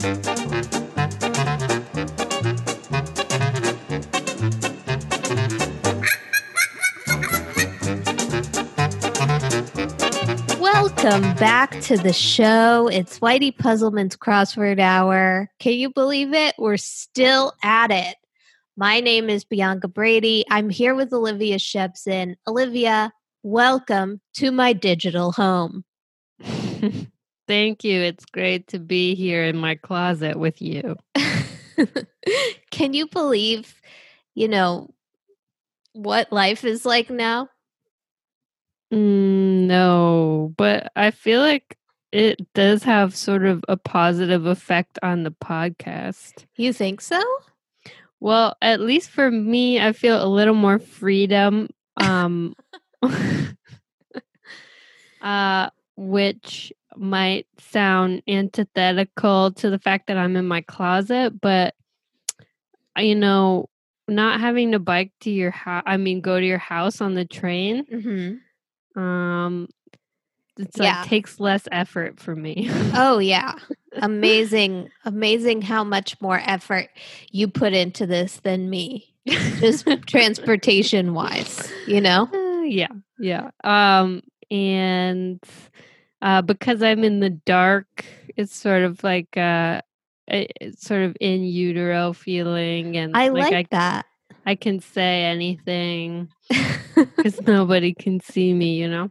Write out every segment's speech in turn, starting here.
Welcome back to the show. It's Whitey Puzzleman's Crossword Hour. Can you believe it? We're still at it. My name is Bianca Brady. I'm here with Olivia Shepson. Olivia, welcome to my digital home. Thank you. It's great to be here in my closet with you. Can you believe, you know, what life is like now? Mm, no, but I feel like it does have sort of a positive effect on the podcast. You think so? Well, at least for me, I feel a little more freedom. Um, uh, which might sound antithetical to the fact that I'm in my closet, but you know, not having to bike to your house, I mean, go to your house on the train. Mm-hmm. Um, it's Yeah. like takes less effort for me. Oh, yeah. Amazing, amazing how much more effort you put into this than me, just transportation wise, you know? Uh, yeah, yeah. Um, and uh, because I'm in the dark, it's sort of like uh, a- it's sort of in utero feeling, and I like, I, that. I can say anything because nobody can see me. You know.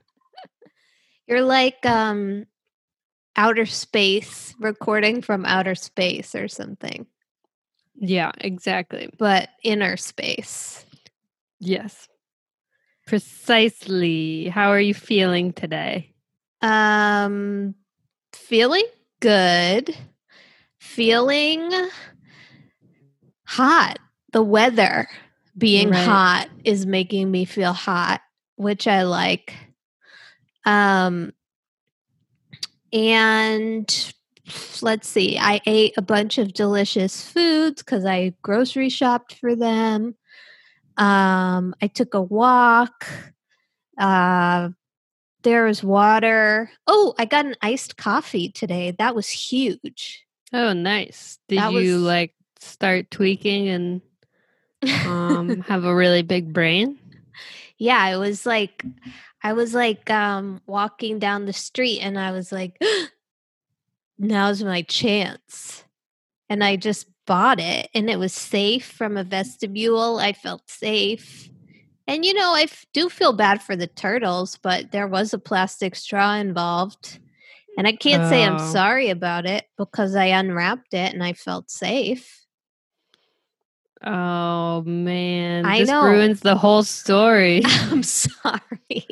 You're like um outer space, recording from outer space or something, Yeah, exactly. but inner space. Yes, precisely. How are you feeling today? Um feeling good. Feeling hot. The weather being Right. hot is making me feel hot, which I like. Um and let's see. I ate a bunch of delicious foods cuz I grocery shopped for them. Um I took a walk. Uh there was water. Oh, I got an iced coffee today. That was huge. Oh, nice. Did That you was- like start tweaking and um have a really big brain? yeah, it was like I was like um walking down the street and I was like now's my chance. And I just bought it and it was safe from a vestibule. I felt safe. And you know, I f- do feel bad for the turtles, but there was a plastic straw involved. And I can't say I'm Oh. sorry about it because I unwrapped it and I felt safe. Oh man, I this know. ruins the whole story. I'm sorry.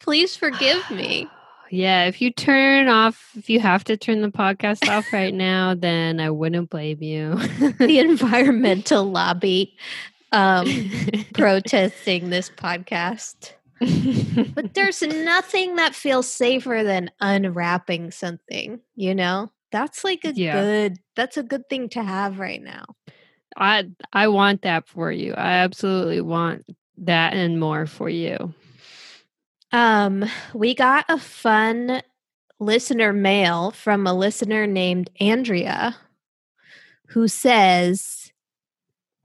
Please forgive me. Yeah, if you turn off, if you have to turn the podcast off right now, then I wouldn't blame you. The environmental lobby um, protesting this podcast. But there's nothing that feels safer than unwrapping something, you know? That's like a Yeah. good that's a good thing to have right now. I I want that for you. I absolutely want that and more for you. Um we got a fun listener mail from a listener named Andrea who says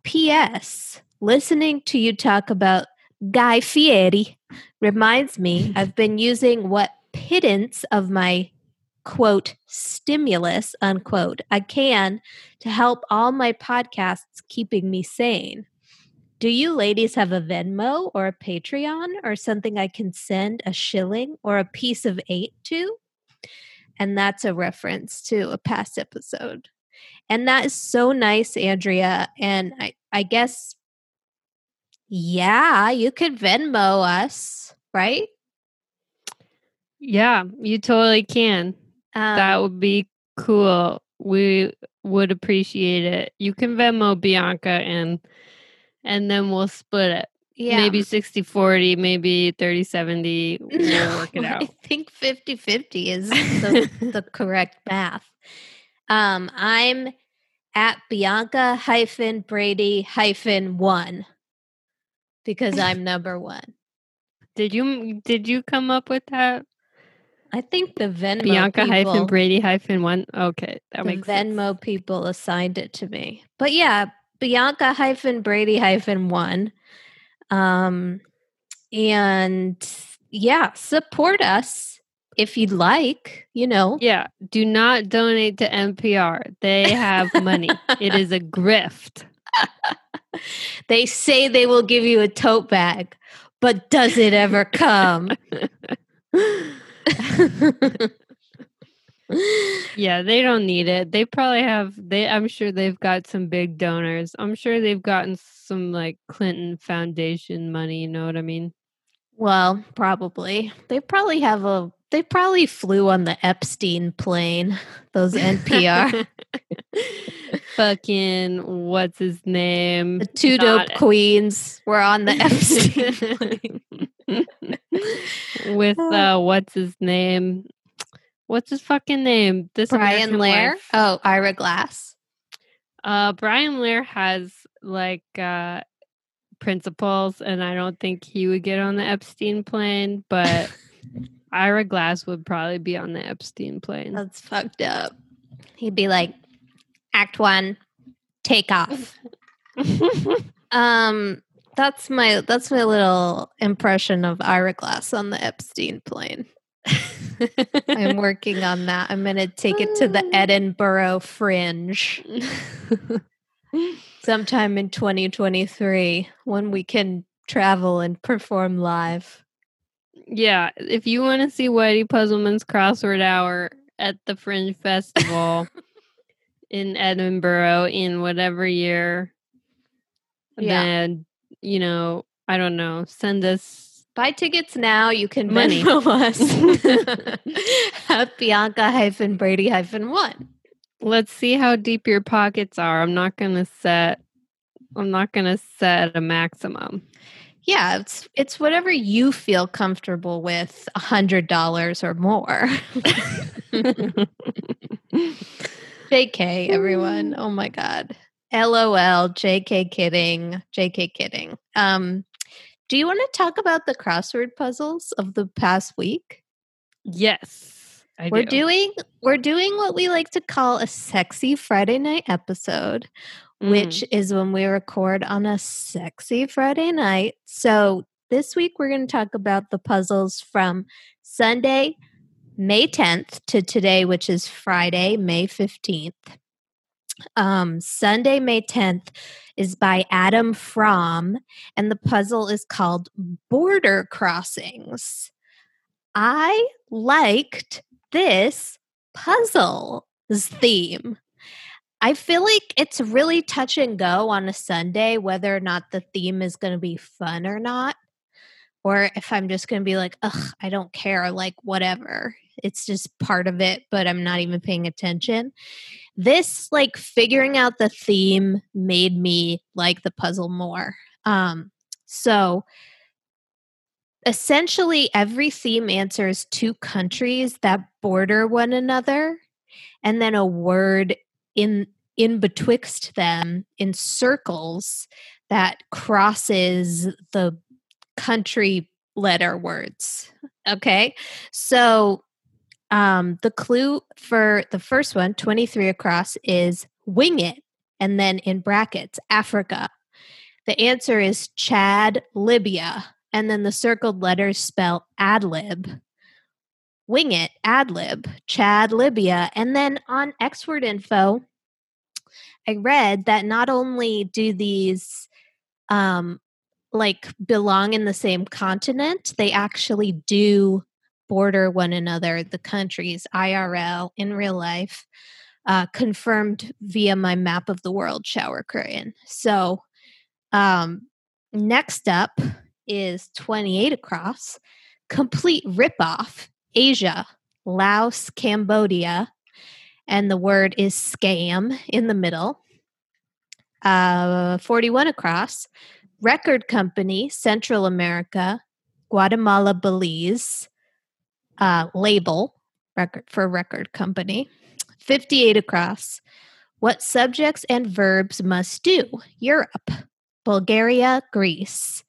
PS listening to you talk about Guy Fieri reminds me I've been using what pittance of my quote stimulus unquote I can to help all my podcasts keeping me sane. Do you ladies have a Venmo or a Patreon or something I can send a shilling or a piece of eight to? And that's a reference to a past episode. And that is so nice, Andrea. And I, I guess, yeah, you could Venmo us, right? Yeah, you totally can. Um, that would be cool. We would appreciate it. You can Venmo Bianca and and then we'll split it. yeah. Maybe 60 40, maybe 30 70. We'll work it out. I think 50 50 is the, the correct math. Um, I'm at Bianca hyphen Brady hyphen one because I'm number one. Did you did you come up with that? I think the Venmo Bianca people, hyphen Brady hyphen one. Okay, that the makes sense. Venmo people assigned it to me. But yeah, Bianca hyphen Brady hyphen one. Um, and yeah, support us if you'd like. You know, Yeah, do not donate to NPR. They have money. it is a grift. they say they will give you a tote bag, but does it ever come? Yeah, they don't need it. They probably have they I'm sure they've got some big donors. I'm sure they've gotten some like Clinton Foundation money, you know what I mean? well, probably. They probably have a. They probably flew on the Epstein plane. Those NPR, Fucking what's his name? the two Not- dope queens were on the Epstein plane. With uh what's his name? What's his fucking name? This Brian American Lehrer. Life. Oh, Ira Glass. Uh Brian Lehrer has like uh principles and I don't think he would get on the Epstein plane, but Ira Glass would probably be on the Epstein plane. That's fucked up. He'd be like, Act one, take off. Um, that's my that's my little impression of Ira Glass on the Epstein plane. I'm working on that. I'm gonna take it to the Edinburgh Fringe sometime in 2023 when we can travel and perform live. Yeah, if you want to see Whitey Puzzleman's crossword hour at the Fringe Festival in Edinburgh in whatever year, Yeah. then you know, I don't know, send us Buy tickets now. You can Money. Us at Bianca hyphen Brady hyphen one. let's see how deep your pockets are. I'm not gonna set I'm not gonna set a maximum. Yeah, it's it's whatever you feel comfortable with. A hundred dollars or more. JK, everyone. Oh my god. LOL. JK kidding. JK kidding. Um, do you want to talk about the crossword puzzles of the past week? yes. I we're do. doing we're doing what we like to call a sexy Friday night episode, Mm. which is when we record on a sexy Friday night. So this week we're going to talk about the puzzles from Sunday, May 10th to today, which is Friday, May 15th. Um, Sunday, May 10th is by Adam Fromm, and the puzzle is called Border Crossings. I liked this puzzle's theme. I feel like it's really touch and go on a Sunday whether or not the theme is going to be fun or not. Or if I'm just going to be like, ugh, I don't care, like whatever. It's just part of it, but I'm not even paying attention. This, like, figuring out the theme made me like the puzzle more. Um, so essentially, every theme answers two countries that border one another, and then a word in in betwixt them in circles that crosses the country letter words okay? So um the clue for the first one 23 across is wing it and then in brackets africa. The answer is chad libya and then the circled letters spell ad lib wing it ad lib chad libya and then on xword info I read that not only do these um like belong in the same continent, they actually do border one another, the countries IRL in real life, uh, confirmed via my map of the world shower curtain. So um next up is 28 across, complete ripoff, Asia, Laos, Cambodia, and the word is scam in the middle. Uh, 41 across, record company, Central America, Guatemala, Belize, uh, label, record for record company. 58 across, what subjects and verbs must do? Europe, Bulgaria, Greece.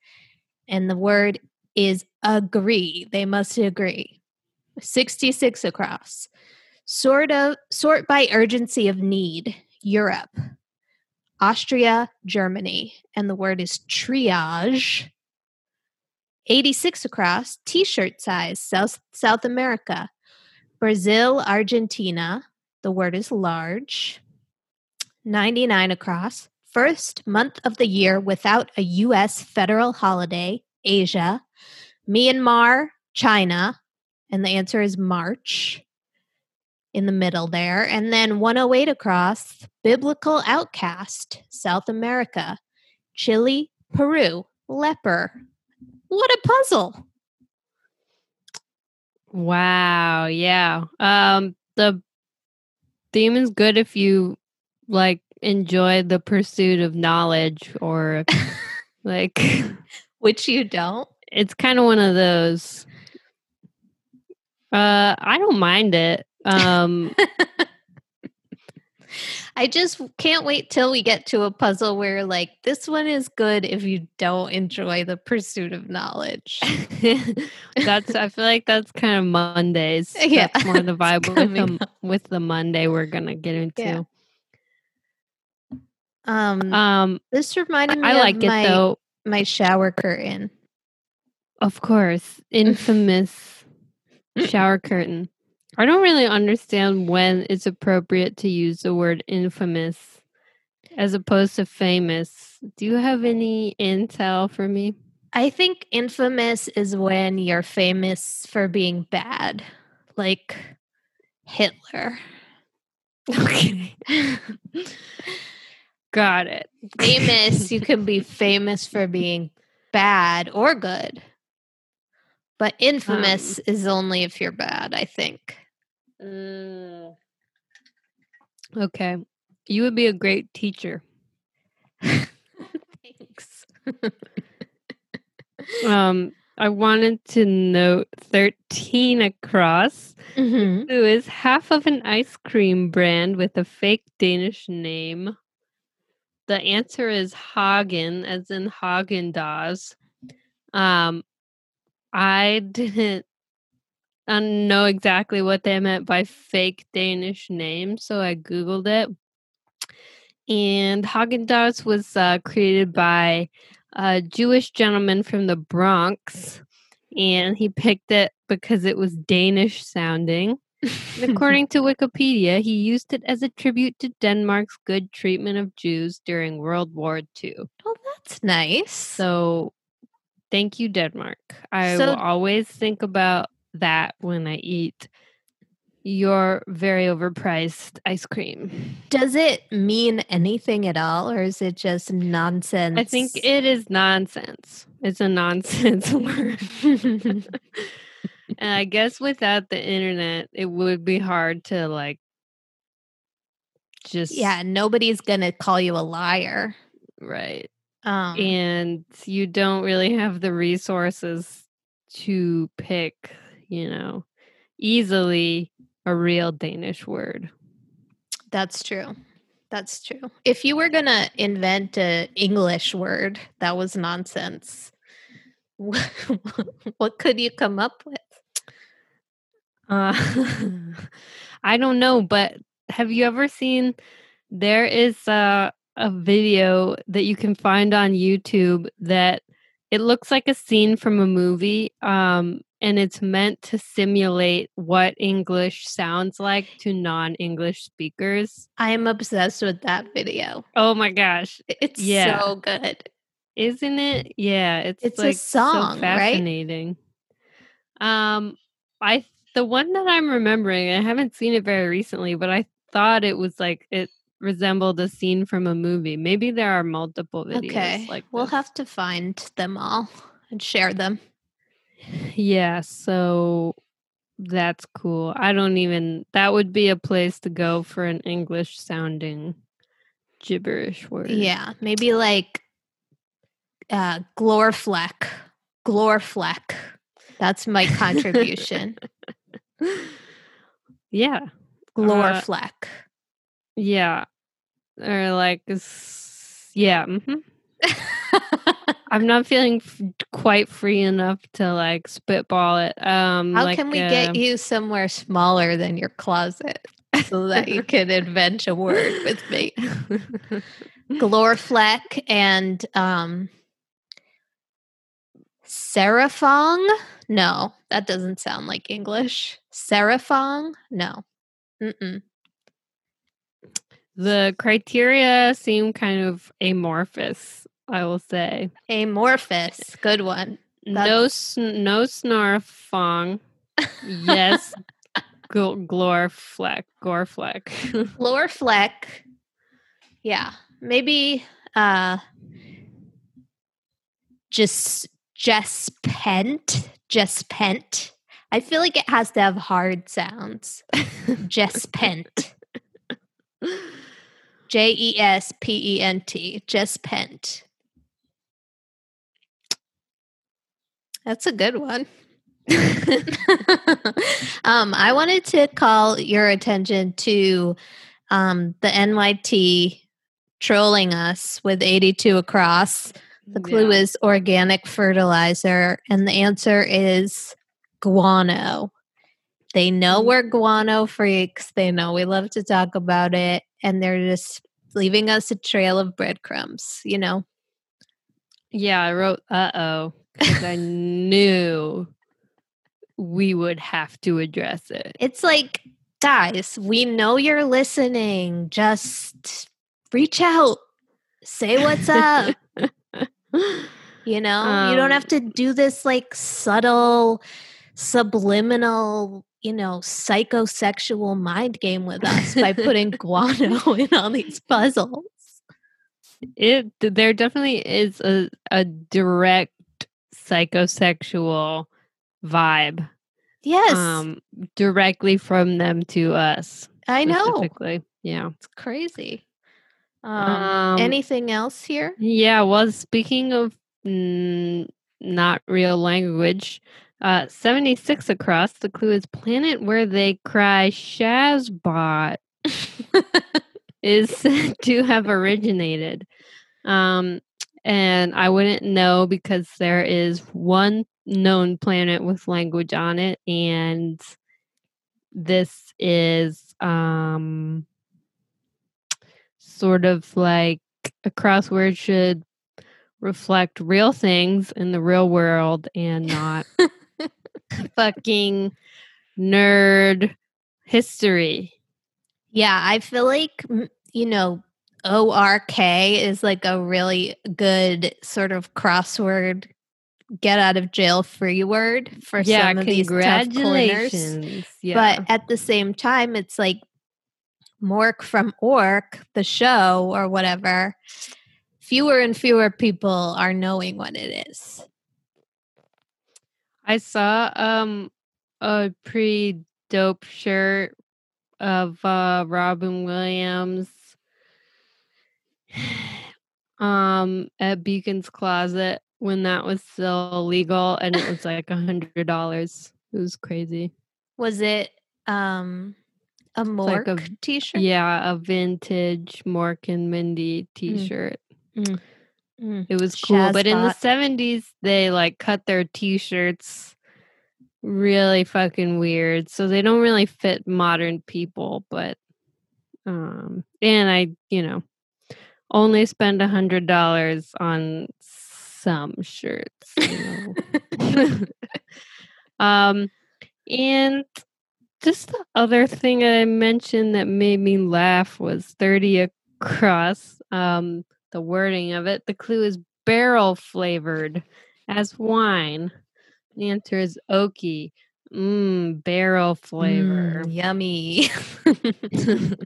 And the word is agree. They must agree. 66 across. Sort of sort by urgency of need. Europe. Austria, Germany, and the word is triage. 86 across, t-shirt size, South South America. Brazil, Argentina, the word is large. 99 across, first month of the year without a US federal holiday, Asia. Myanmar, China, and the answer is March in the middle there. And then 108 across, Biblical Outcast, South America, Chile, Peru, Leper. What a puzzle. Wow. Yeah. Um, the theme is good if you like enjoy the pursuit of knowledge or like which you don't. It's kind of one of those. Uh, I don't mind it. Um, I just can't wait till we get to a puzzle where, like, this one is good if you don't enjoy the pursuit of knowledge. that's I feel like that's kind of Mondays. Yeah, that's more the vibe with the, with the Monday we're gonna get into. Yeah. Um, um, this reminded me. I like my, it though. My shower curtain. Of course, infamous Mm. shower curtain. I don't really understand when it's appropriate to use the word infamous as opposed to famous. Do you have any intel for me? I think infamous is when you're famous for being bad, like Hitler. Okay. Got it. Famous, you can be famous for being bad or good. But infamous um, is only if you're bad, I think. Mm. Okay. You would be a great teacher. Thanks. um, I wanted to note 13 across, mm-hmm. who is half of an ice cream brand with a fake Danish name. The answer is Hagen, as in Haagen Dazs. Um, I didn't I know exactly what they meant by fake Danish name, so I googled it. And Haagen Dazs was uh, created by a Jewish gentleman from the Bronx, and he picked it because it was Danish sounding. according to Wikipedia, he used it as a tribute to Denmark's good treatment of Jews during World War II. Oh, that's nice. So, thank you, Denmark. I So- will always think about that when I eat your very overpriced ice cream. Does it mean anything at all, or is it just nonsense? I think it is nonsense. It's a nonsense word. and I guess without the internet, it would be hard to like just yeah, nobody's gonna call you a liar. right. Um, And you don't really have the resources to pick, you know, easily a real Danish word. that's true. That's true. If you were gonna invent a English word that was nonsense, what could you come up with? Uh, I don't know, but have you ever seen? There is a a video that you can find on YouTube that it looks like a scene from a movie, um, and it's meant to simulate what English sounds like to non-English speakers. I am obsessed with that video. Oh my gosh, It's Yeah. so good. isn't it? Yeah, it's It's a song, so right? fascinating. Um, I the one that I'm remembering, I haven't seen it very recently, but I thought it was like it resembled a scene from a movie. Maybe there are multiple videos Okay, like we'll this. have to find them all and share them. Yeah, so that's cool. I don't even that would be a place to go for an English sounding gibberish word. Yeah, maybe like uh Glorfleck. Glorfleck. That's my contribution. yeah. Glorfleck. Yeah. Or like yeah, mhm. I'm not feeling f- quite free enough to like spitball it. Um, How like, can we uh, get you somewhere smaller than your closet so that you can invent a word with me? Glorfleck and um Seraphong? No, that doesn't sound like English. Seraphong? No. Mm-mm. The criteria seem kind of amorphous. I will say Amorphous. Good one. no, sn- no snarfong. Yes, gl- glorfleck, gorefleck. Glorfleck. Yeah. Maybe uh just just pent. Just pent. I feel like it has to have hard sounds. Just pent. J E S P E N T. Just pent. That's a good one. um, I wanted to call your attention to um, the NYT trolling us with 82 across. The clue Yeah. is organic fertilizer, and the answer is guano. They know Mm. we're guano freaks. They know we love to talk about it, and they're just leaving us a trail of breadcrumbs, you know? Yeah, I wrote uh oh because I knew we would have to address it. It's like, guys, we know you're listening. Just reach out, say what's up. You know, you don't have Um, to do this like subtle, subliminal, you know, psychosexual mind game with us by putting guano in all these puzzles. It there definitely is a a direct psychosexual vibe Yes, um directly from them to us. I know. Yeah. It's crazy. Um, Um, anything else here? Yeah, well, speaking of mm, not real language, uh, 76 across, the clue is planet where they cry Shazbot is said to have originated. Um, and I wouldn't know because there is one known planet with language on it, and this is um sort of like a crossword should reflect real things in the real world and not fucking nerd history. Yeah, I feel like you know ORK is like a really good sort of crossword get out of jail free word for yeah, some of these tough corners. Yeah. But at the same time, it's like Mork from Ork, the show or whatever. Fewer and fewer people are knowing what it is. I saw um a pretty dope shirt of uh Robin Williams um at Beacon's Closet when that was still legal and it was like a hundred dollars. It was crazy. Was it um a like Mork a- t-shirt? Yeah, a vintage Mork and Mindy t-shirt. Mm. It was cool. But in the 70s, they like cut their t shirts really fucking weird. So they don't really fit modern people. But, um, and I, you know, only spend a hundred dollars on some shirts, you know. um, and just the other thing I mentioned that made me laugh was 30 across. Um, the wording of it. The clue is barrel flavored as wine. The answer is oaky. Mmm, barrel flavor. Mm, yummy.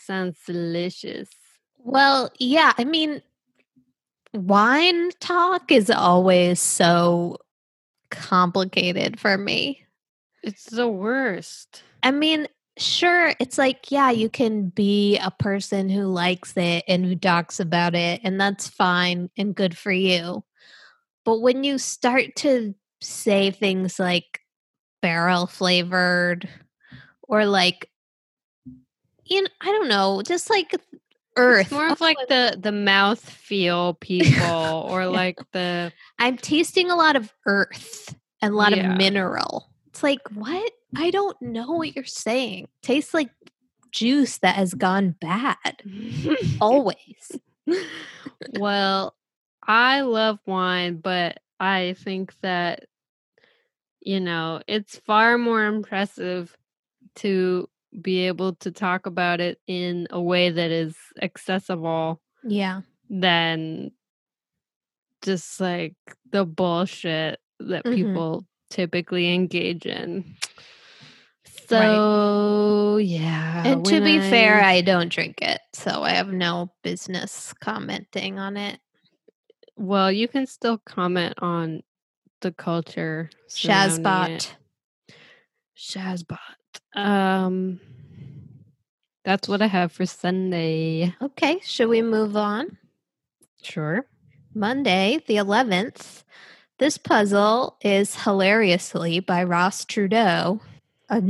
Sounds delicious. well, yeah, I mean wine talk is always so complicated for me. It's the worst. I mean, sure, it's like, yeah, you can be a person who likes it and who talks about it, and that's fine and good for you. But when you start to say things like barrel flavored or like, you know, I don't know, just like Earth. It's more of like the the mouth feel people or like the I'm tasting a lot of earth and a lot Yeah. of mineral. It's like, what? I don't know what you're saying. Tastes like juice that has gone bad. Always. well, I love wine, but I think that you know, it's far more impressive to be able to talk about it in a way that is accessible Yeah. than just like the bullshit that Mhm. people typically engage in. So, yeah. And to be fair, I don't drink it. So I have no business commenting on it. well, you can still comment on the culture. Shazbot. it. Shazbot. Um, that's what I have for Sunday. Okay. Should we move on? Sure. Monday, the 11th. This puzzle is hilariously by Ross Trudeau, a,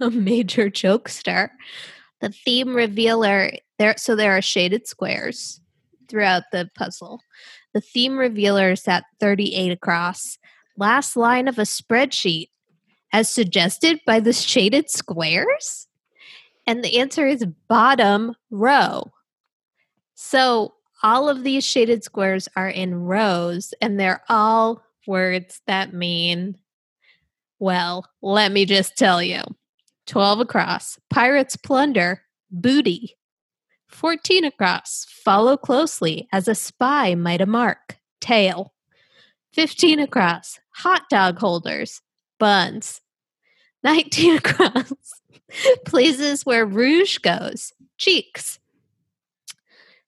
a major jokester. The theme revealer there so there are shaded squares throughout the puzzle. The theme revealer is at 38 across. Last line of a spreadsheet as suggested by the shaded squares? And the answer is bottom row. So all of these shaded squares are in rows and they're all words that mean, well, let me just tell you 12 across, pirates plunder, booty. 14 across, follow closely as a spy might a mark, tail. 15 across, hot dog holders, buns. 19 across, places where rouge goes, cheeks.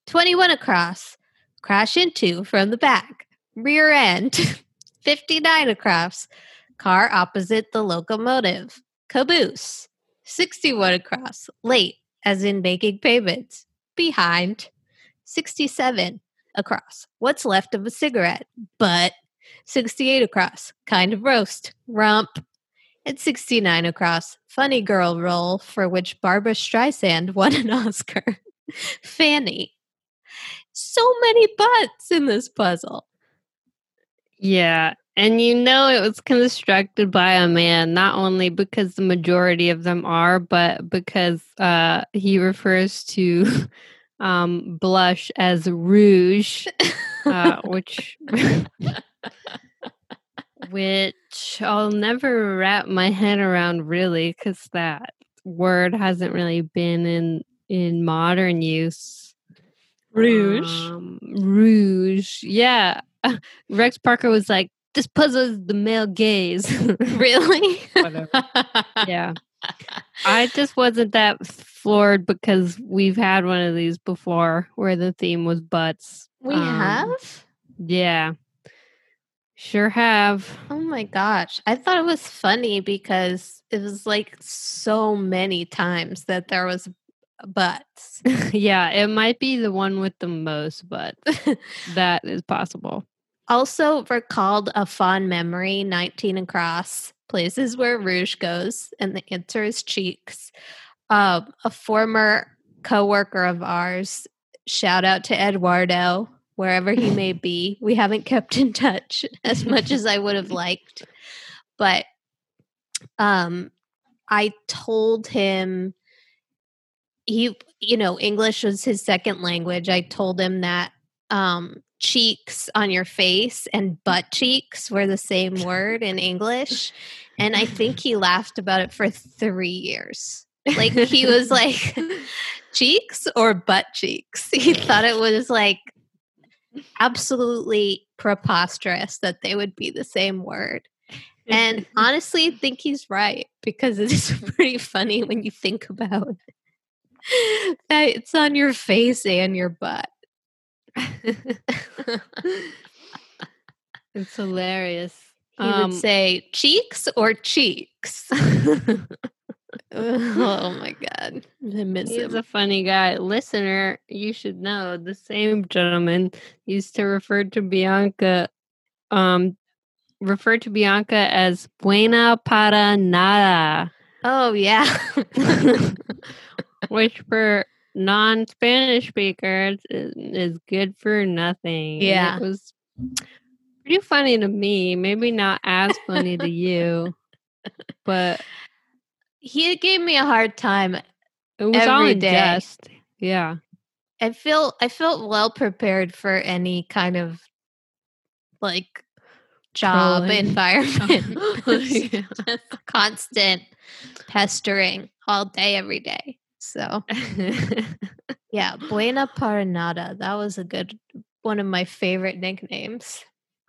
21 across, crash into from the back, rear end. 59 across, car opposite the locomotive, caboose. 61 across, late, as in making payments, behind. 67 across, what's left of a cigarette, But 68 across, kind of roast, rump. And 69 across, funny girl role for which Barbra Streisand won an Oscar. Fanny. So many butts in this puzzle. Yeah. And you know it was constructed by a man, not only because the majority of them are, but because uh, he refers to um, blush as rouge, uh, which which I'll never wrap my head around really, because that word hasn't really been in in modern use. Um, rouge. Yeah. Rex Parker was like, this puzzles the male gaze. really? Yeah. I just wasn't that floored because we've had one of these before where the theme was butts. We Um, have? Yeah. Sure have. Oh my gosh. I thought it was funny because it was like so many times that there was butts. yeah, it might be the one with the most, but that is possible. Also recalled a fond memory 19 across places where rouge goes and the answer is cheeks. Um, a former coworker of ours shout out to eduardo wherever he may be. We haven't kept in touch as much as i would have liked but um i told him he you know english was his second language. I told him that um cheeks on your face and butt cheeks were the same word in english. And i think he laughed about it for 3 years. Like he was like cheeks or butt cheeks? He thought it was like absolutely preposterous that they would be the same word. And honestly I think he's right because it is pretty funny when you think about that it's on your face and your butt it's hilarious. he Um, would say cheeks or cheeks oh my god i miss He's him a funny guy. Listener, you should know the same gentleman used to refer to Bianca um refer to Bianca as buena para nada. oh yeah which for non Spanish speaker is, good for nothing. And Yeah. it was pretty funny to me. Maybe not as funny to you, but He gave me a hard time. it was all in jest. Yeah. I feel I felt well prepared for any kind of like job Trolling. environment. Yeah. Constant pestering all day, every day. So yeah, Buena para nada. That was a good one of my favorite nicknames.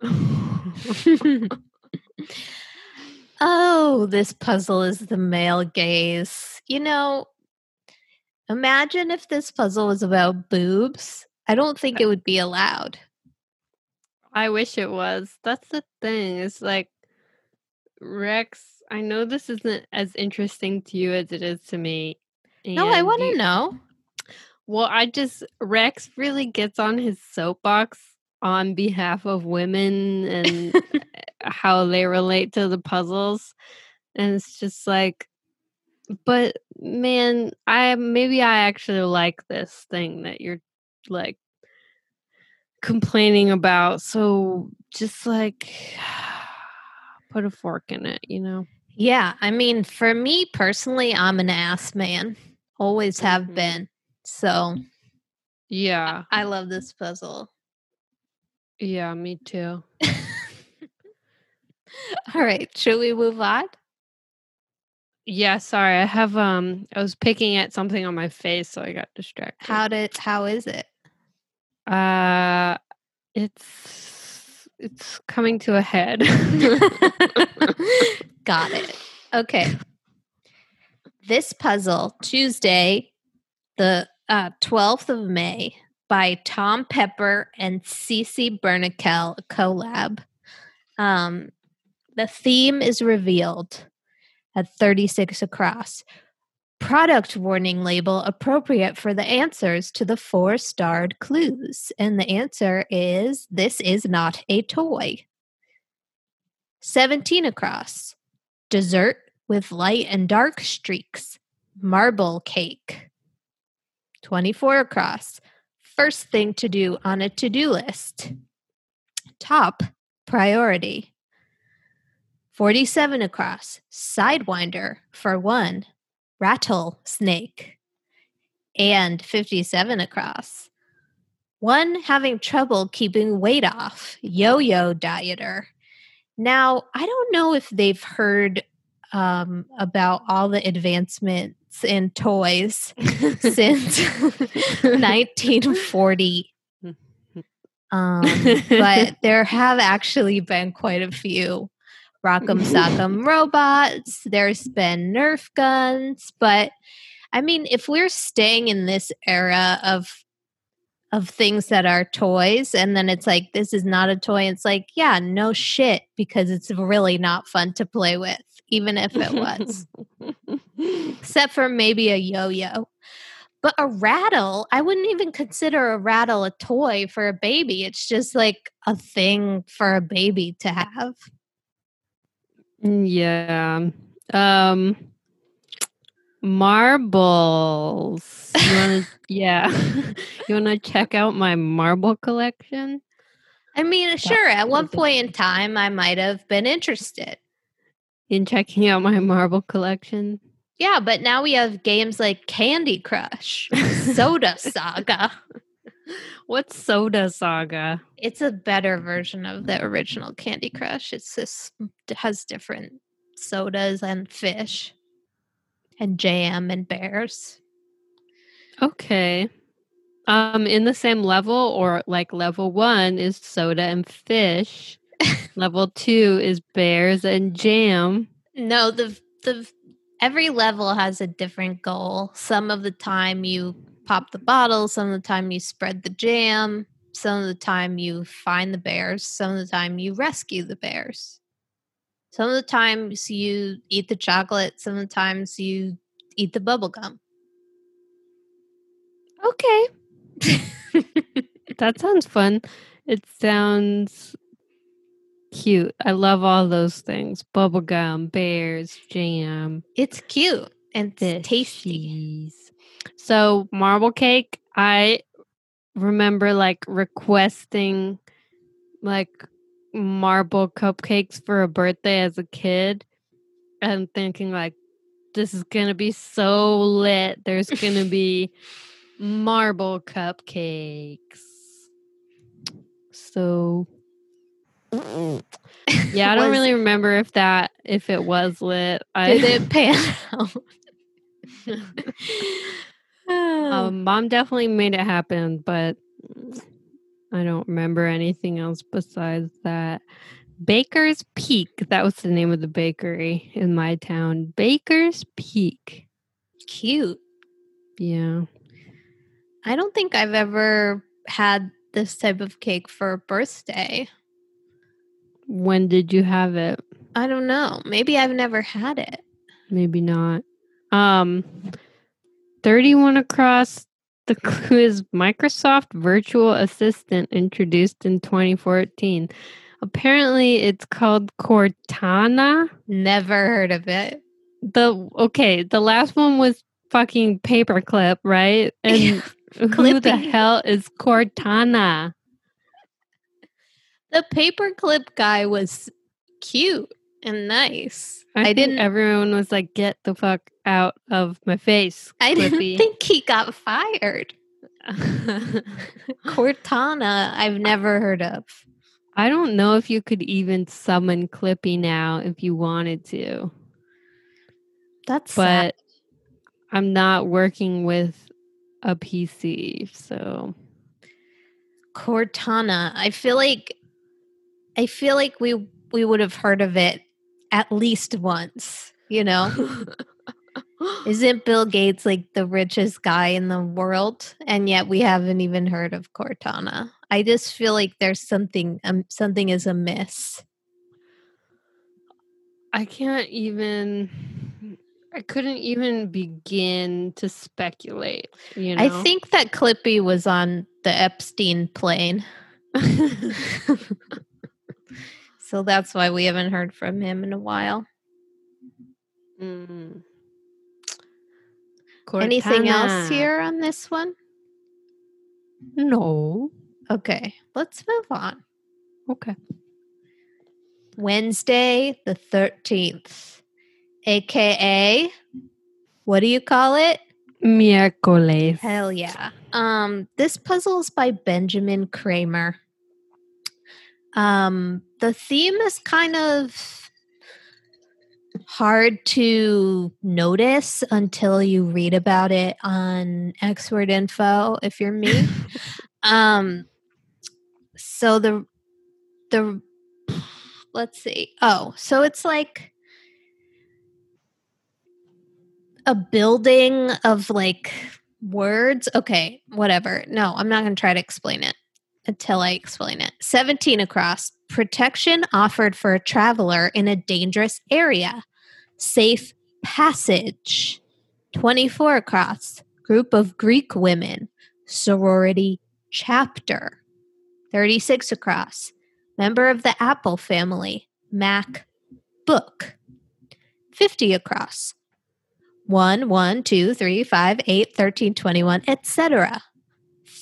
oh, this puzzle is the male gaze. You know, imagine if this puzzle was about boobs. I don't think it would be allowed. I wish it was. That's the thing. It's like Rex. I know this isn't as interesting to you as it is to me. No, I want to you- know. Well, I just Rex really gets on his soapbox on behalf of women and eh, how they relate to the puzzles, and it's just like, but man, I maybe I actually like this thing that you're like complaining about. So just like put a fork in it, you know. Yeah, I mean, for me personally, I'm an ass man. Always have Mhm. been. So Yeah, I love this puzzle. yeah, me too. All right, should we move on? Yeah, sorry. I have um I was picking at something on my face so I got distracted. How did how is it? uh it's it's coming to a head. Got it. Okay. This puzzle, Tuesday, the uh, 12th of May, by Tom Pepper and Cece Bernickel, collab. Um, the theme is revealed at 36 across. Product warning label appropriate for the answers to the four starred clues. And the answer is this is not a toy. 17 across. Dessert with light and dark streaks. Marble cake. 24 across. First thing to do on a to do list. Top priority. 47 across. Sidewinder for one. Rattlesnake. And 57 across. One having trouble keeping weight off. Yo yo dieter. Now, I don't know if they've heard um, about all the advancements in toys since 1940. Um, but there have actually been quite a few Rock'em Sock'em robots. There's been Nerf guns, but I mean, if we're staying in this era of of things that are toys, and then it's like this is not a toy, it's like yeah, no shit, because it's really not fun to play with, even if it was, except for maybe a yo-yo. But a rattle, I wouldn't even consider a rattle a toy for a baby. It's just like a thing for a baby to have. yeah. Um marbles. You want to yeah. you want to check out my marble collection? I mean, sure, at one point in time, I might have been interested. In checking out my marble collection? Yeah, but now we have games like Candy Crush, Soda Saga. What's Soda Saga? It's a better version of the original Candy Crush. It's just it has different sodas and fish and jam and bears. Okay. Um, in the same level, or like level one is soda and fish. Level two is bears and jam. No, the the every level has a different goal. Some of the time you pop the bottle, some of the time you spread the jam, some of the time you find the bears, some of the time you rescue the bears. Some of the times you eat the chocolate, some of the times you eat the bubble gum. Okay. That sounds fun. It sounds cute. I love all those things. Bubblegum, bears, jam, It's cute and it's tasty. So marble cake, I remember like requesting like marble cupcakes for a birthday as a kid and thinking like this is gonna be so lit. There's gonna be marble cupcakes. So yeah, I don't Was- really remember if that if it was lit. I Did it pan out? Um, mom definitely made it happen, but I don't remember anything else besides that. Baker's Peak. That was the name of the bakery in my town. Baker's Peak. Cute. Yeah. I don't think I've ever had this type of cake for a birthday. When did you have it? I don't know. Maybe I've never had it. Maybe not. Um 31 across the clue is Microsoft Virtual Assistant introduced in 2014. Apparently it's called Cortana. Never heard of it. The okay, the last one was fucking paperclip, right? And who the hell is Cortana? The paperclip guy was cute and nice. I, I, didn't. Everyone was like, "Get the fuck out of my face!" I didn't think he got fired. Cortana, I've never heard of. I don't know if you could even summon Clippy now if you wanted to, That's sad. but I'm not working with a PC, so Cortana. I feel like I feel like we we would have heard of it at least once, you know? Isn't Bill Gates like the richest guy in the world and yet we haven't even heard of Cortana? I just feel like there's something um, something is amiss. I can't even. I couldn't even begin to speculate. You know, I think that Clippy was on the Epstein plane. so that's why we haven't heard from him in a while. Mm. Anything else here on this one? No. Okay, let's move on. Okay. Wednesday, the 13th, aka, what do you call it? Miércoles. Hell yeah. Um, this puzzle is by Benjamin Kramer. Um, the theme is kind of hard to notice until you read about it on XWord Info if you're me. um so the the let's see. Oh, so it's like a building of like words. Okay, whatever. No, I'm not going to try to explain it until I explain it. 17 across. Protection offered for a traveler in a dangerous area. Safe passage. 24 across. Group of Greek women. Sorority chapter. 36 across. Member of the Apple family. Mac book. 50 across. 1, 1, 2, 3, 5, 8, 13, 21, etc.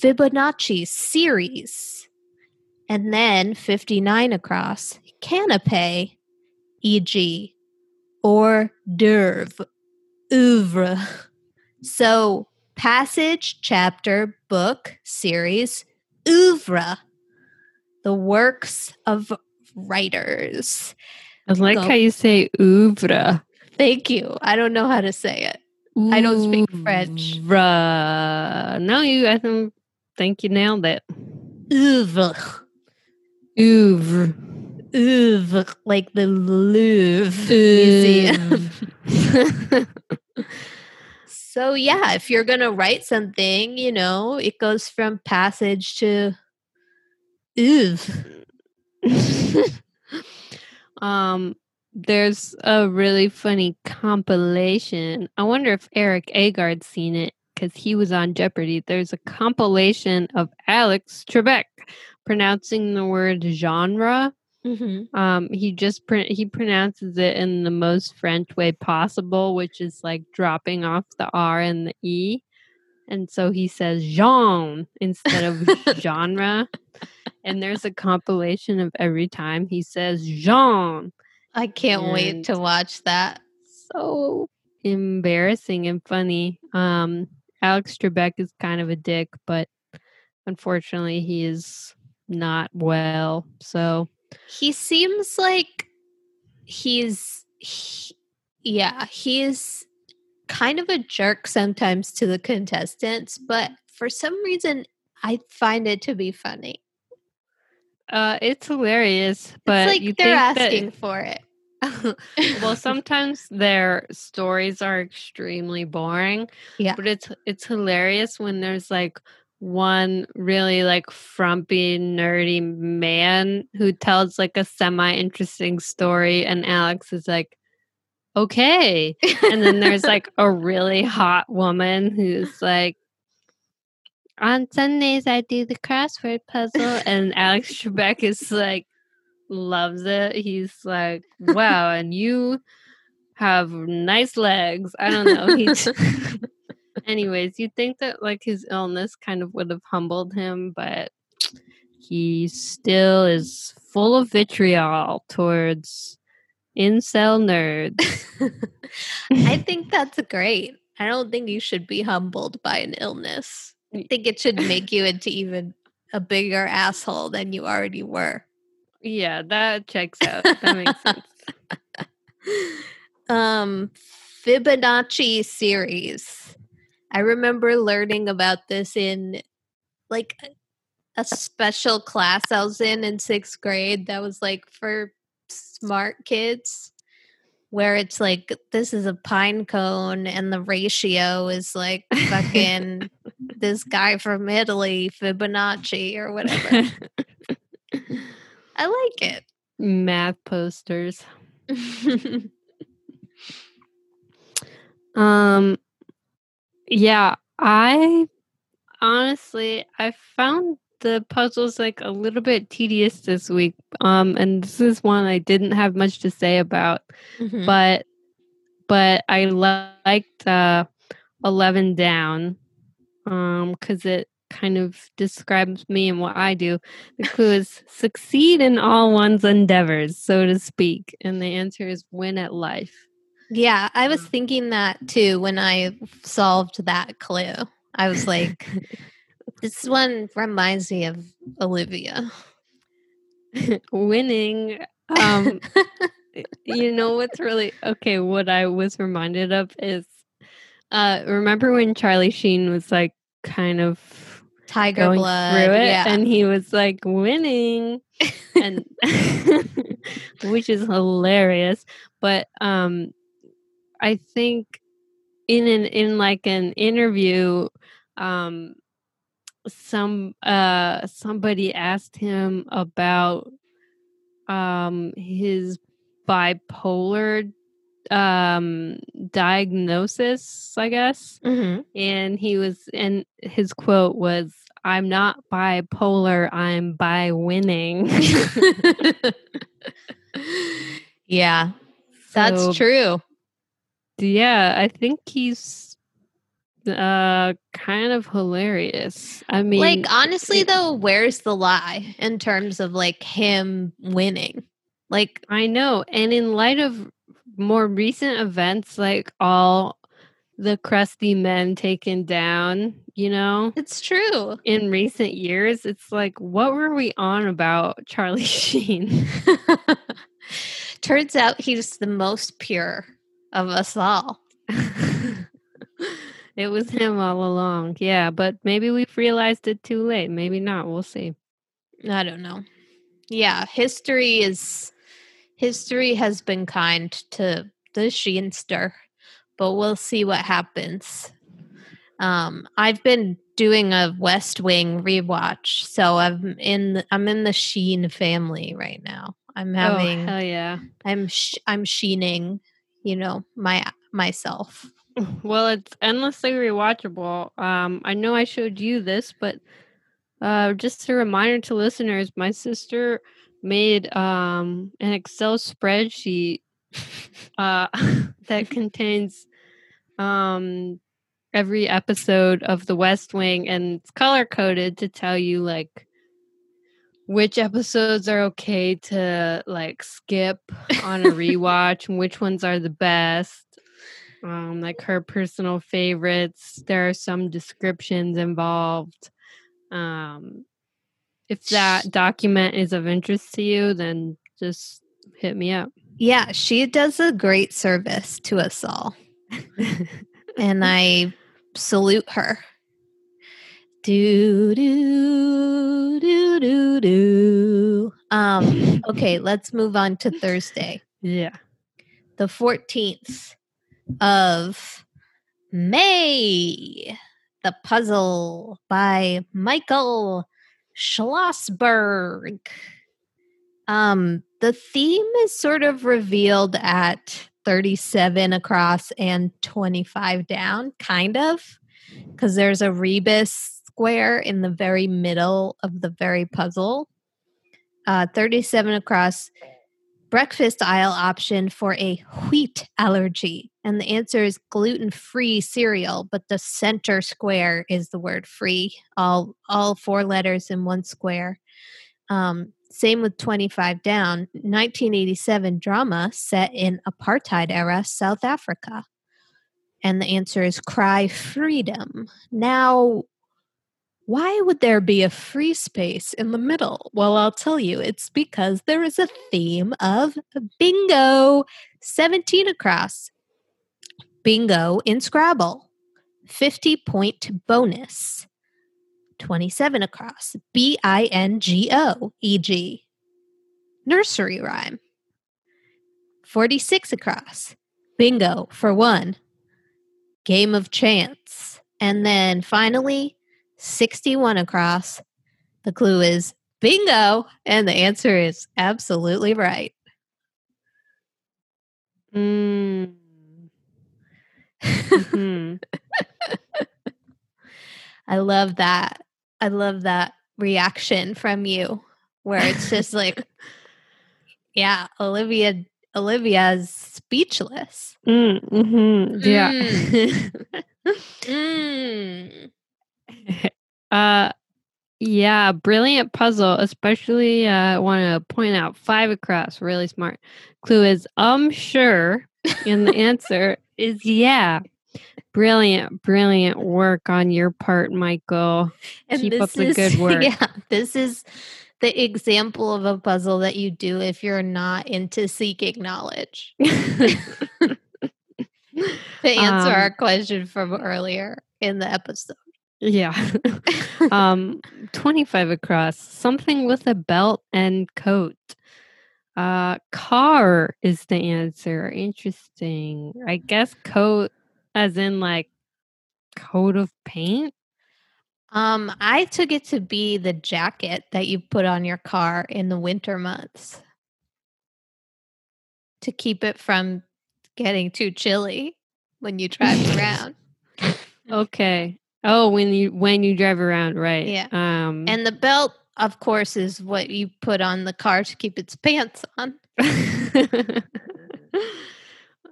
Fibonacci series. And then 59 across, canapé, e.g., hors d'oeuvre, oeuvre. So, passage, chapter, book, series, oeuvre, the works of writers. I like Go. how you say oeuvre. Thank you. I don't know how to say it. I don't speak French. Oeuvre. No, you. I think, think you nailed it. Oeuvre. Oeuvre. Oeuvre, like the Louvre Museum. So yeah, if you're gonna write something, you know, it goes from passage to oeuvre. um, there's a really funny compilation. I wonder if Erik Agard's seen it because he was on Jeopardy. There's a compilation of Alex Trebek pronouncing the word genre. Mm-hmm. Um, he just pr- he pronounces it in the most French way possible, which is like dropping off the R and the E. And so he says Jean instead of genre. And there's a compilation of every time he says Jean. I can't wait to watch that. So embarrassing and funny. Um, Alex Trebek is kind of a dick, but unfortunately, he is not well. So He seems like he's he, yeah, he's kind of a jerk sometimes to the contestants, but for some reason I find it to be funny. uh, it's hilarious. But it's like you they're think that- asking for it. well, sometimes their stories are extremely boring. Yeah. But it's it's hilarious when there's like one really like frumpy, nerdy man who tells like a semi interesting story and Alex is like, Okay. And then there's like a really hot woman who's like on Sundays I do the crossword puzzle and Alex Trebek is like loves it. He's like, wow, and you have nice legs. I don't know. He's anyways, you'd think that like his illness kind of would have humbled him, but he still is full of vitriol towards incel nerds. I think that's great. I don't think you should be humbled by an illness. I think it should make you into even a bigger asshole than you already were. Yeah, that checks out. That makes sense. um Fibonacci series. I remember learning about this in like a- special class I was in in 6th grade that was like for smart kids where it's like this is a pine cone and the ratio is like fucking this guy from Italy Fibonacci or whatever. I like it. Math posters. Um yeah, I honestly I found the puzzles like a little bit tedious this week. Um and this is one I didn't have much to say about, Mhm. but but I liked uh 11 down um cuz it kind of describes me and what I do. The clue is succeed in all one's endeavors, so to speak, and the answer is win at life. Yeah, I was thinking that too when I solved that clue. I was like, this one reminds me of Olivia. winning um you know what's really okay what i was reminded of is uh remember when charlie sheen was like kind of Tiger going blood. through it yeah. and he was like winning and which is hilarious but um i think in an in like an interview um some uh somebody asked him about um his bipolar um diagnosis i guess Mhm. and he was and his quote was i'm not bipolar i'm by winning yeah, that's So, true. yeah i think he's uh kind of hilarious i mean like honestly it- though, where's the lie in terms of like him winning? Like I know. And in light of more recent events, like all the crusty men taken down, you know, it's true. in recent years, it's like, what were we on about Charlie Sheen? Turns out he's the most pure of us all. it was him all along. Yeah, but maybe we've realized it too late. Maybe not. We'll see. I don't know. Yeah, history is history has been kind to the Sheenster, but we'll see what happens. Um, I've been doing a West Wing rewatch, so I'm in the, I'm in the Sheen family right now. I'm having oh, hell yeah. I'm sh- I'm sheening, you know, my myself. Well, it's endlessly rewatchable. Um, I know I showed you this, but uh, just a reminder to listeners: my sister made um, an Excel spreadsheet uh, that contains um, every episode of The West Wing, and it's color coded to tell you like which episodes are okay to like skip on a rewatch and which ones are the best. Um, like her personal favorites. There are some descriptions involved. Um, if that document is of interest to you, then just hit me up. Yeah, she does a great service to us all. and I salute her. Do do do do do. Um okay, let's move on to Thursday. Yeah. The 14th of May. The Puzzle by Michael Schlossberg. Um the theme is sort of revealed at 37 across and 25 down, kind of, because there's a rebus square in the very middle of the very puzzle. Uh, 37 across, breakfast aisle option for a wheat allergy. And the answer is gluten free cereal, but the center square is the word free, all, all four letters in one square. Um, same with 25 Down, 1987 drama set in apartheid era South Africa. And the answer is Cry Freedom. Now, why would there be a free space in the middle? Well, I'll tell you, it's because there is a theme of bingo 17 across. Bingo in Scrabble, 50 point bonus. 27 across. B I N G O, e.g., nursery rhyme. 46 across. Bingo for one. Game of chance. And then finally, 61 across. The clue is bingo. And the answer is absolutely right. Mm. hmm I love that. I love that reaction from you where it's just like yeah, Olivia Olivia's speechless. Mm, hmm Yeah. Mm. uh yeah, brilliant puzzle. Especially uh, I want to point out five across. Really smart. Clue is I'm um sure, and the answer is yeah. Brilliant, brilliant work on your part, Michael. And Keep this up the is- good work. Yeah, this is the example of a puzzle that you do if you're not into seeking knowledge. to answer Um, our question from earlier in the episode. Yeah. um 25 across. Something with a belt and coat. Uh car is the answer. Interesting. I guess coat as in like coat of paint. Um, I took it to be the jacket that you put on your car in the winter months to keep it from getting too chilly when you drive around. Okay. Oh, when you when you drive around, right. Yeah. Um And the belt, of course, is what you put on the car to keep its pants on.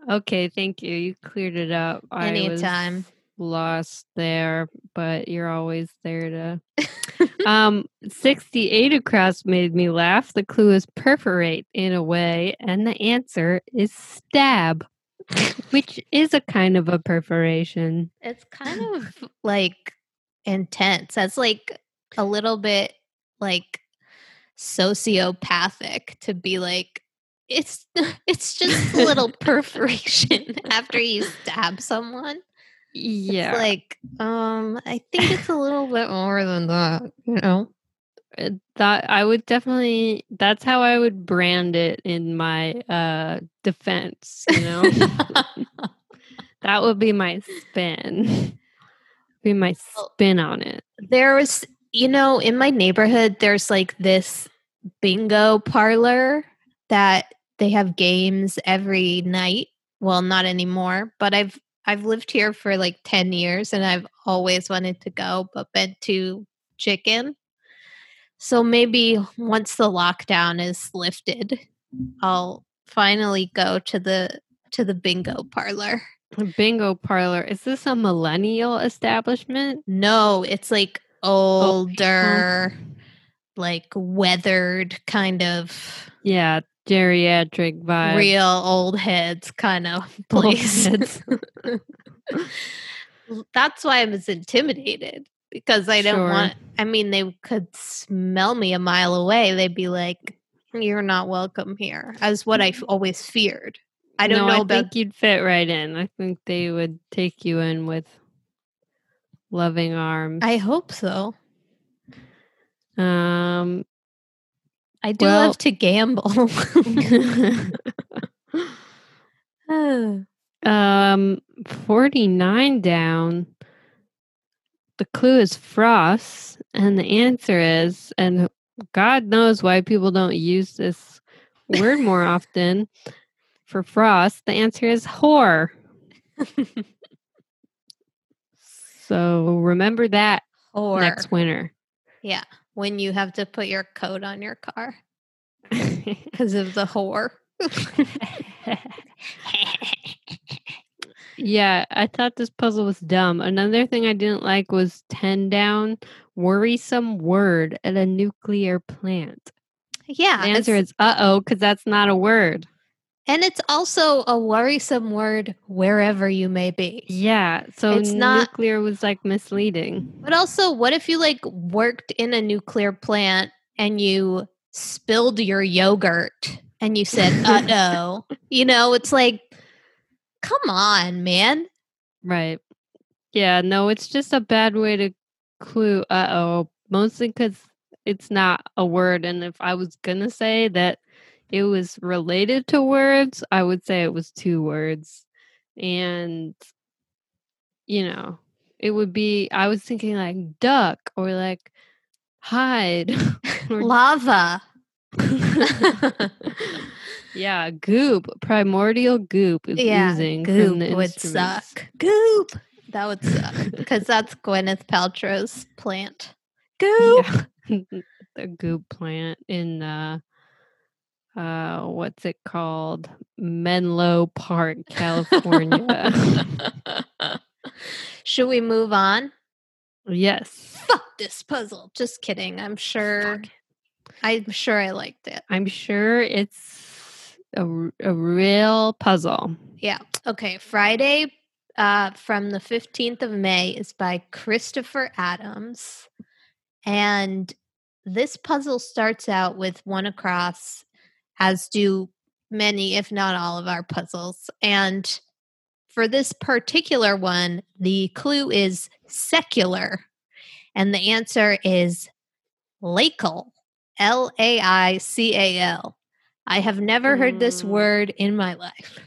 okay, thank you. You cleared it up. Anytime. lost there, but you're always there to. um, 68 across made me laugh. The clue is perforate in a way, and the answer is stab, which is a kind of a perforation. It's kind of like intense. That's like a little bit like sociopathic to be like it's it's just a little perforation after you stab someone. Yeah. It's like um I think it's a little bit more than that, you know. Uh, that I would definitely that's how I would brand it in my uh defense, you know. that would be my spin. be my spin on it. there was you know in my neighborhood there's like this bingo parlor that they have games every night well not anymore but i've i've lived here for like 10 years and i've always wanted to go but been too chicken so maybe once the lockdown is lifted i'll finally go to the to the bingo parlor bingo parlor. Is this a millennial establishment? No, it's like oh, older, like weathered kind of Yeah, geriatric vibe. real old heads kind of place. That's why I was intimidated because I don't Sure. want. I mean, they could smell me a mile away. They'd be like, "You're not welcome here," as what I f- always feared. I don't no, know I about. think you'd fit right in. I think they would take you in with loving arms. I hope so. um I do Well- love to gamble. um 49 down. The clue is frost and the answer is and God knows why people don't use this word more often for frost. The answer is whore. So remember that or next winter. When you have to put your coat on your car because of the whore. yeah, I thought this puzzle was dumb. Another thing I didn't like was 10 down, worrisome word at a nuclear plant. yeah, The answer is uh oh, because that's not a word. And it's also a worrisome word wherever you may be. Yeah, so It's not- nuclear was like misleading. But also, what if you like worked in a nuclear plant and you spilled your yogurt and you said, uh oh? you know, it's like, come on, man. Right. Yeah, no, it's just a bad way to clue uh oh, mostly because it's not a word. And if I was going to say that it was related to words, I would say it was two words. And, you know, it would be, I was thinking like duck or like hide. or- Lava. yeah, goop, primordial goop is yeah, oozing goop would instruments. suck. Goop. That would suck because that's Gwyneth Paltrow's plant. Goop. Yeah. the goop plant in uh uh what's it called? Menlo Park, California. Should we move on? yes. Fuck this puzzle. Just kidding. I'm sure. I'm sure I liked it. I'm sure it's a, a real puzzle. Yeah. Okay. Friday uh, from the 15th of May is by Christopher Adams. And this puzzle starts out with one across, as do many, if not all, of our puzzles. And for this particular one, the clue is secular. And the answer is Laical. L A I C A L. I have never heard this Mm. word in my life.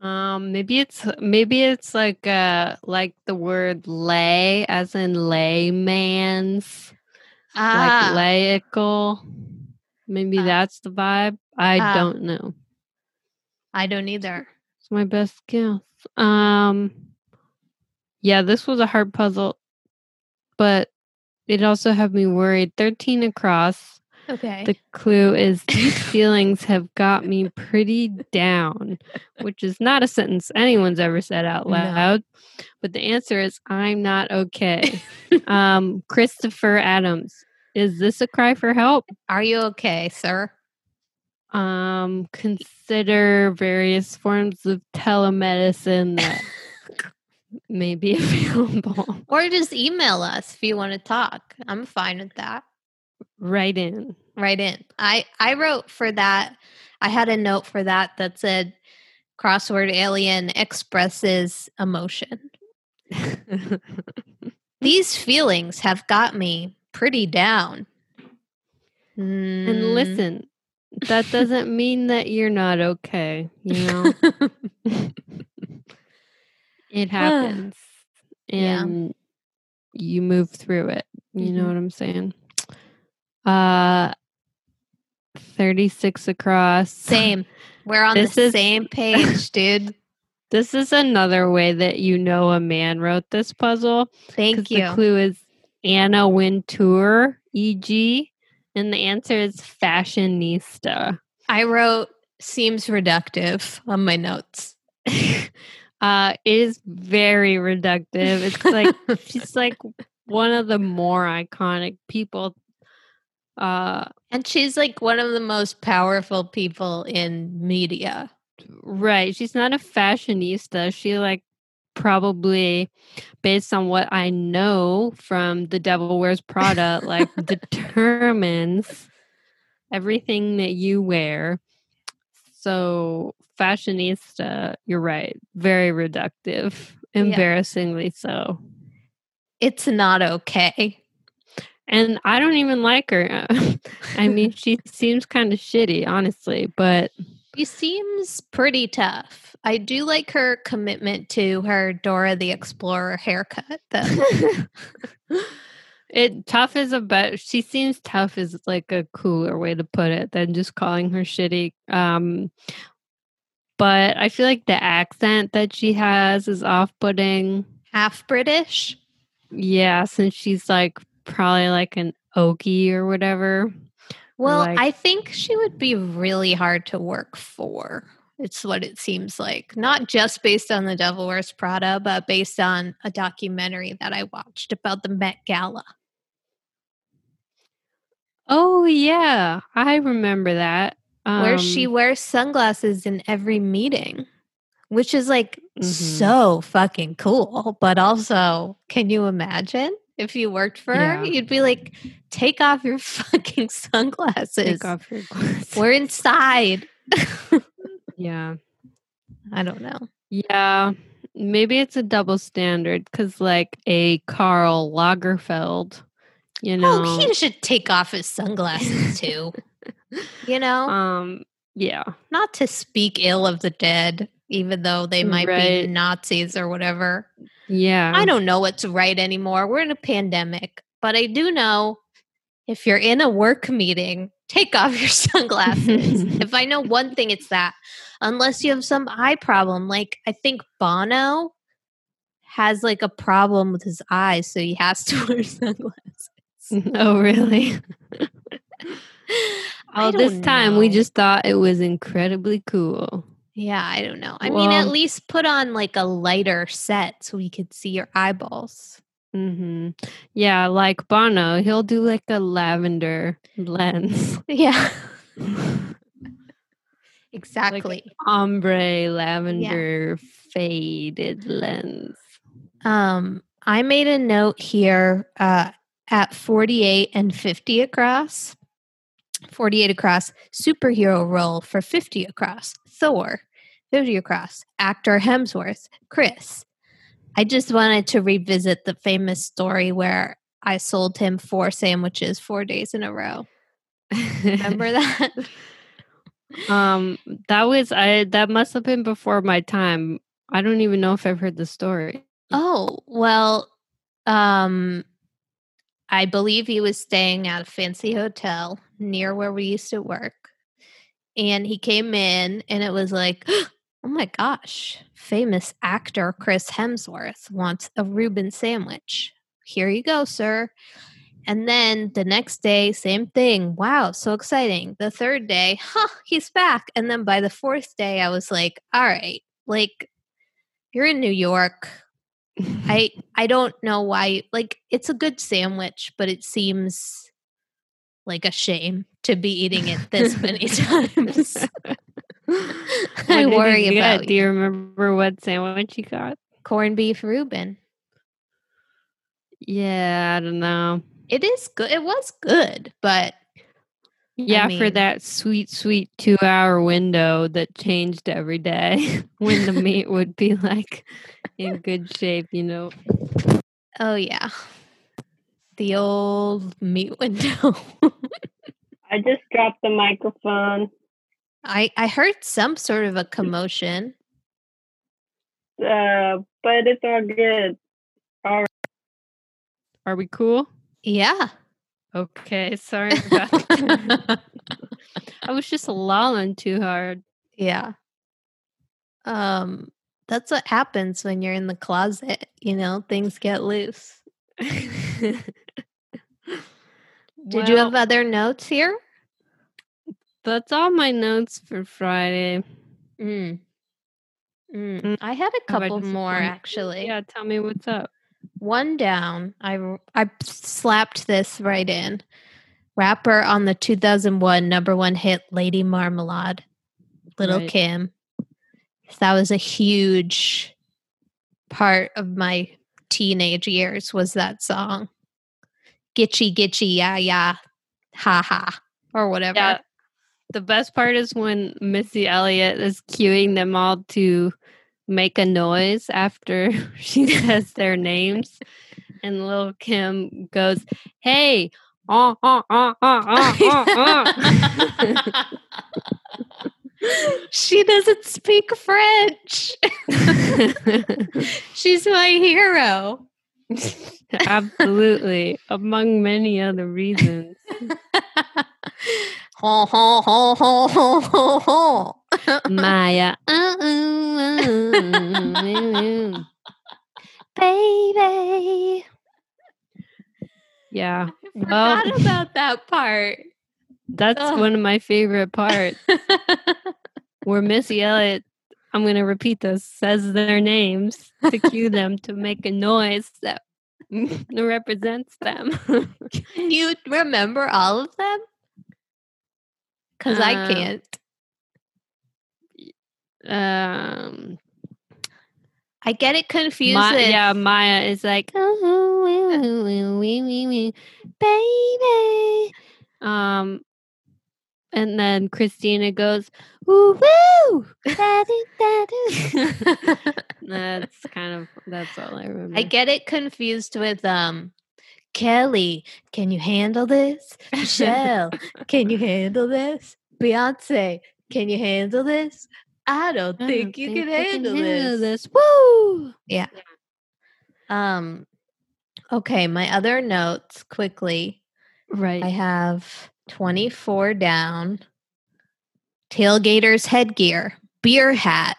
Um maybe it's maybe it's like uh like the word lay as in layman's Ah, like laical. Maybe Ah. that's the vibe. I Ah. don't know. I don't either. It's my best guess. Um yeah, this was a hard puzzle, but it also had me worried. 13 across. Okay. The clue is these feelings have got me pretty down, which is not a sentence anyone's ever said out No. loud. But the answer is I'm not okay. um Christopher Adams. Is this a cry for help? Are you okay, sir? Um consider various forms of telemedicine that may be available. Or just email us if you want to talk. I'm fine with that. right in. Right in. I I wrote for that. I had a note for that that said crossword alien expresses emotion. These feelings have got me pretty down. and Mm. listen, that doesn't mean that you're not okay, you know? it happens. Yeah. And you move through it. You know Mhm. what I'm saying? Uh 36 across. Same. We're on This the is- same page, dude. This is another way that you know a man wrote this puzzle. Thank you. The clue is Anna Wintour, e.g., and the answer is fashionista. I wrote seems reductive on my notes. Uh, it is very reductive. It's like she's like one of the more iconic people. Uh, and she's like one of the most powerful people in media. Right. She's not a fashionista. She like probably based on what I know from The Devil Wears Prada, like determines everything that you wear. So fashionista, you're right. Very reductive. Embarrassingly yeah. so. It's not okay. And I don't even like her. I mean, she seems kind of shitty, honestly, but she seems pretty tough. I do like her commitment to her Dora the Explorer haircut, though. it tough is a bet. She seems tough is like a cooler way to put it than just calling her shitty. Um, but I feel like the accent that she has is off-putting. Half British. Yeah, since she's like probably like an Okie or whatever. Well, like, I think she would be really hard to work for. It's what it seems like. Not just based on The Devil Wears Prada, but based on a documentary that I watched about the Met Gala. Oh, yeah. I remember that. Um, where she um wears sunglasses in every meeting, which is like mm-hmm. so fucking cool. But also, can you imagine? If you worked for yeah. her, you'd be like, take off your fucking sunglasses. Take off your glasses. We're inside. yeah. I don't know. Yeah. Maybe it's a double standard because, like, a Karl Lagerfeld, you know. Oh, he should take off his sunglasses too. you know? Um, yeah. Not to speak ill of the dead, even though they might right. be Nazis or whatever. Yeah. I don't know what's right anymore. We're in a pandemic, but I do know if you're in a work meeting, take off your sunglasses. if I know one thing, it's that. Unless you have some eye problem. Like, I think Bono has like a problem with his eyes, so he has to wear sunglasses. Oh, really? All this time, know. we just thought it was incredibly cool. Yeah, I don't know. I well, mean, at least put on like a lighter set so we could see your eyeballs. Mm-hmm. Yeah, like Bono, he'll do like a lavender lens. Yeah. exactly. Like ombre lavender yeah. faded lens. Um, I made a note here uh, at 48 and 50 across. 48 across, superhero role for 50 across, Thor, 50 across, actor Hemsworth, Chris. I just wanted to revisit the famous story where I sold him four sandwiches four days in a row. Remember that? um, that was I. That must have been before my time. I don't even know if I've heard the story. Oh well, um, I believe he was staying at a fancy hotel near where we used to work. And he came in and it was like, oh my gosh, famous actor Chris Hemsworth wants a Reuben sandwich. Here you go, sir. And then the next day, same thing. Wow, so exciting. The third day, huh, he's back. And then by the fourth day, I was like, all right, like, you're in New York. I I don't know why like it's a good sandwich, but it seems like a shame to be eating it this many times. I worry about. Do you remember what sandwich you got? Corned beef Reuben. Yeah, I don't know. It is good. It was good, but yeah, I mean, for that sweet, sweet two hour window that changed every day when the meat would be like in good shape, you know. Oh, yeah. The old meat window. I just dropped the microphone. I, I heard some sort of a commotion. Uh, but it's all good. All right. Are we cool? Yeah. Okay, sorry about that. I was just lolling too hard. Yeah. Um that's what happens when you're in the closet, you know, things get loose. Did well, you have other notes here? That's all my notes for Friday. Mm. Mm, Mm. I had a couple more actually. Yeah, tell me what's up. One down. I I slapped this right in. Rapper on the 2001 number one hit Lady Marmalade, Little Right. Kim. That was a huge part of my teenage years was that song. Gitchy gitchy yeah yeah ha ha or whatever. Yeah. The best part is when Missy Elliott is cueing them all to make a noise after she says their names. And little Kim goes, Hey, ah, ah, ah, ah, ah, ah, she doesn't speak French. ah." She's my hero. Absolutely. Among many other reasons. ho ho ho ho ho ho ho. Mya. uh, uh, uh, uh, Baby. Yeah. I Well, about that part. that's Ugh. one of my favorite parts where Missy Elliott, I'm going to repeat this, says their names to cue them to make a noise that represents them. Can you remember all of them? Because I Um, can't. um, I get it confused. Ma- with- yeah, Mya is like, oh, wee, wee, wee, baby. Um, and then Christina goes, woo woo, that's kind of that's all I remember. I get it confused with um Kelly, can you handle this? Michelle, can you handle this? Beyonce, can you handle this? I don't I think don't you think can handle handle this. this. Woo! Um okay, my other notes quickly. Right. I have 24 down. Tailgater's headgear, beer hat.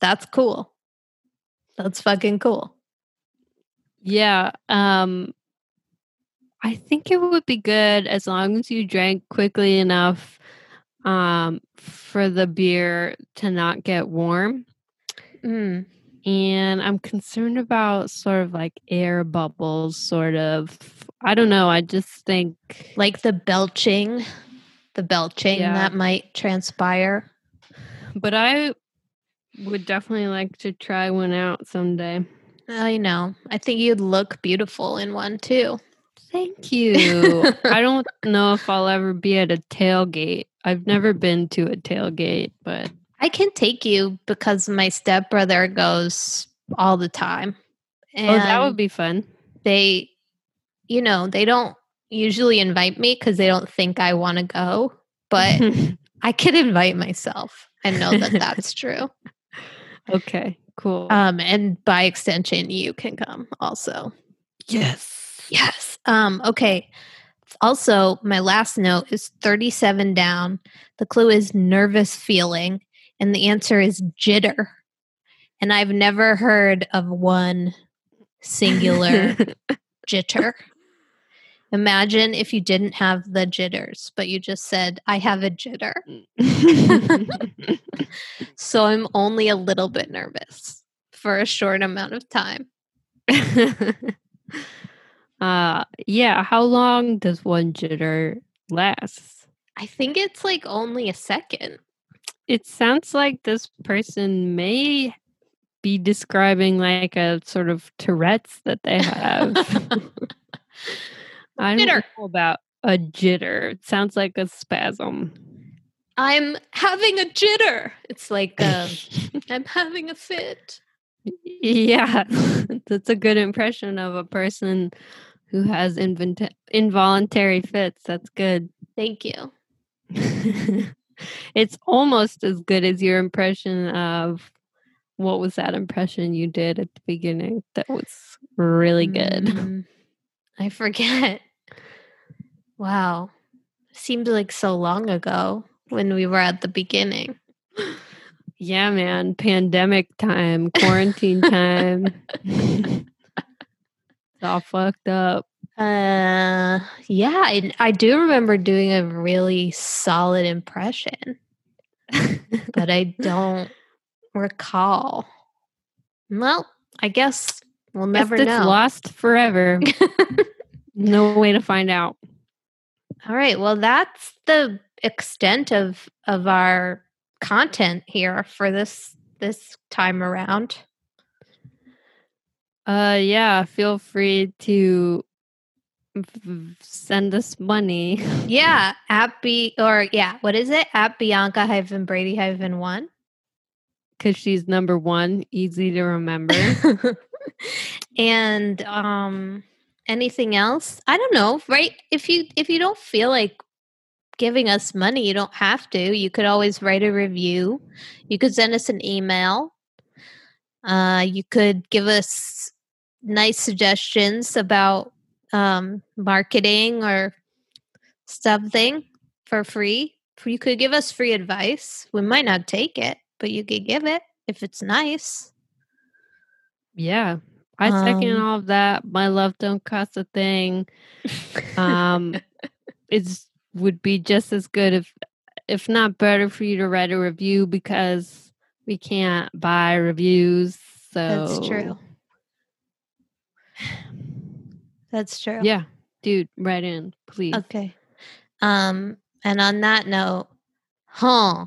That's cool. That's fucking cool. Yeah. Um I think it would be good as long as you drank quickly enough um for the beer to not get warm. Mm. And I'm concerned about sort of like air bubbles sort of I don't know, I just think like the belching, the belching Yeah. that might transpire. but I would definitely like to try one out someday. I know. I think you'd look beautiful in one too. Thank you. I don't know if I'll ever be at a tailgate. I've never been to a tailgate, but I can take you because my stepbrother goes all the time. And oh, that would be fun. they, you know, they don't usually invite me because they don't think I want to go, but I could invite myself and know that that's true. okay, cool. Um, and by extension, you can come also. yes. Yes. Um, okay. Also, my last note is 37 down. The clue is nervous feeling, and the answer is jitter. And I've never heard of one singular jitter. Imagine if you didn't have the jitters, but you just said, I have a jitter. So I'm only a little bit nervous for a short amount of time. uh yeah, how long does one jitter last? I think it's like only a second. It sounds like this person may be describing like a sort of Tourette's that they have. I don't Jitter. know about a jitter. It sounds like a spasm. I'm having a jitter. It's like um, I'm having a fit. yeah, that's a good impression of a person who has invent- involuntary fits. That's good. Thank you. it's almost as good as your impression of what was that impression you did at the beginning that was really good. I forget. Wow. Seems like so long ago when we were at the beginning. Yeah, man. Pandemic time, quarantine time. it's all fucked up. Uh yeah, I, I do remember doing a really solid impression, but I don't recall. Well, I guess we'll never it's know. lost forever. no way to find out. All right. Well, that's the extent of of our content here for this this time around. Uh, yeah. Feel free to send us money. Yeah, at B or yeah, what is it? At Bianca hyphen Brady hyphen one. because she's number one, easy to remember. and um anything else? I don't know, right? If you if you don't feel like giving us money, you don't have to. You could always write a review. You could send us an email. Uh you could give us nice suggestions about um marketing or something for free. You could give us free advice. We might not take it, but you could give it if it's nice. yeah, I second Um, all of that. My love don't cost a thing. Um, it's would be just as good if, if not better, for you to write a review because we can't buy reviews. So That's true. That's true. Yeah, dude, write in, please. Okay. Um, and on that note, huh.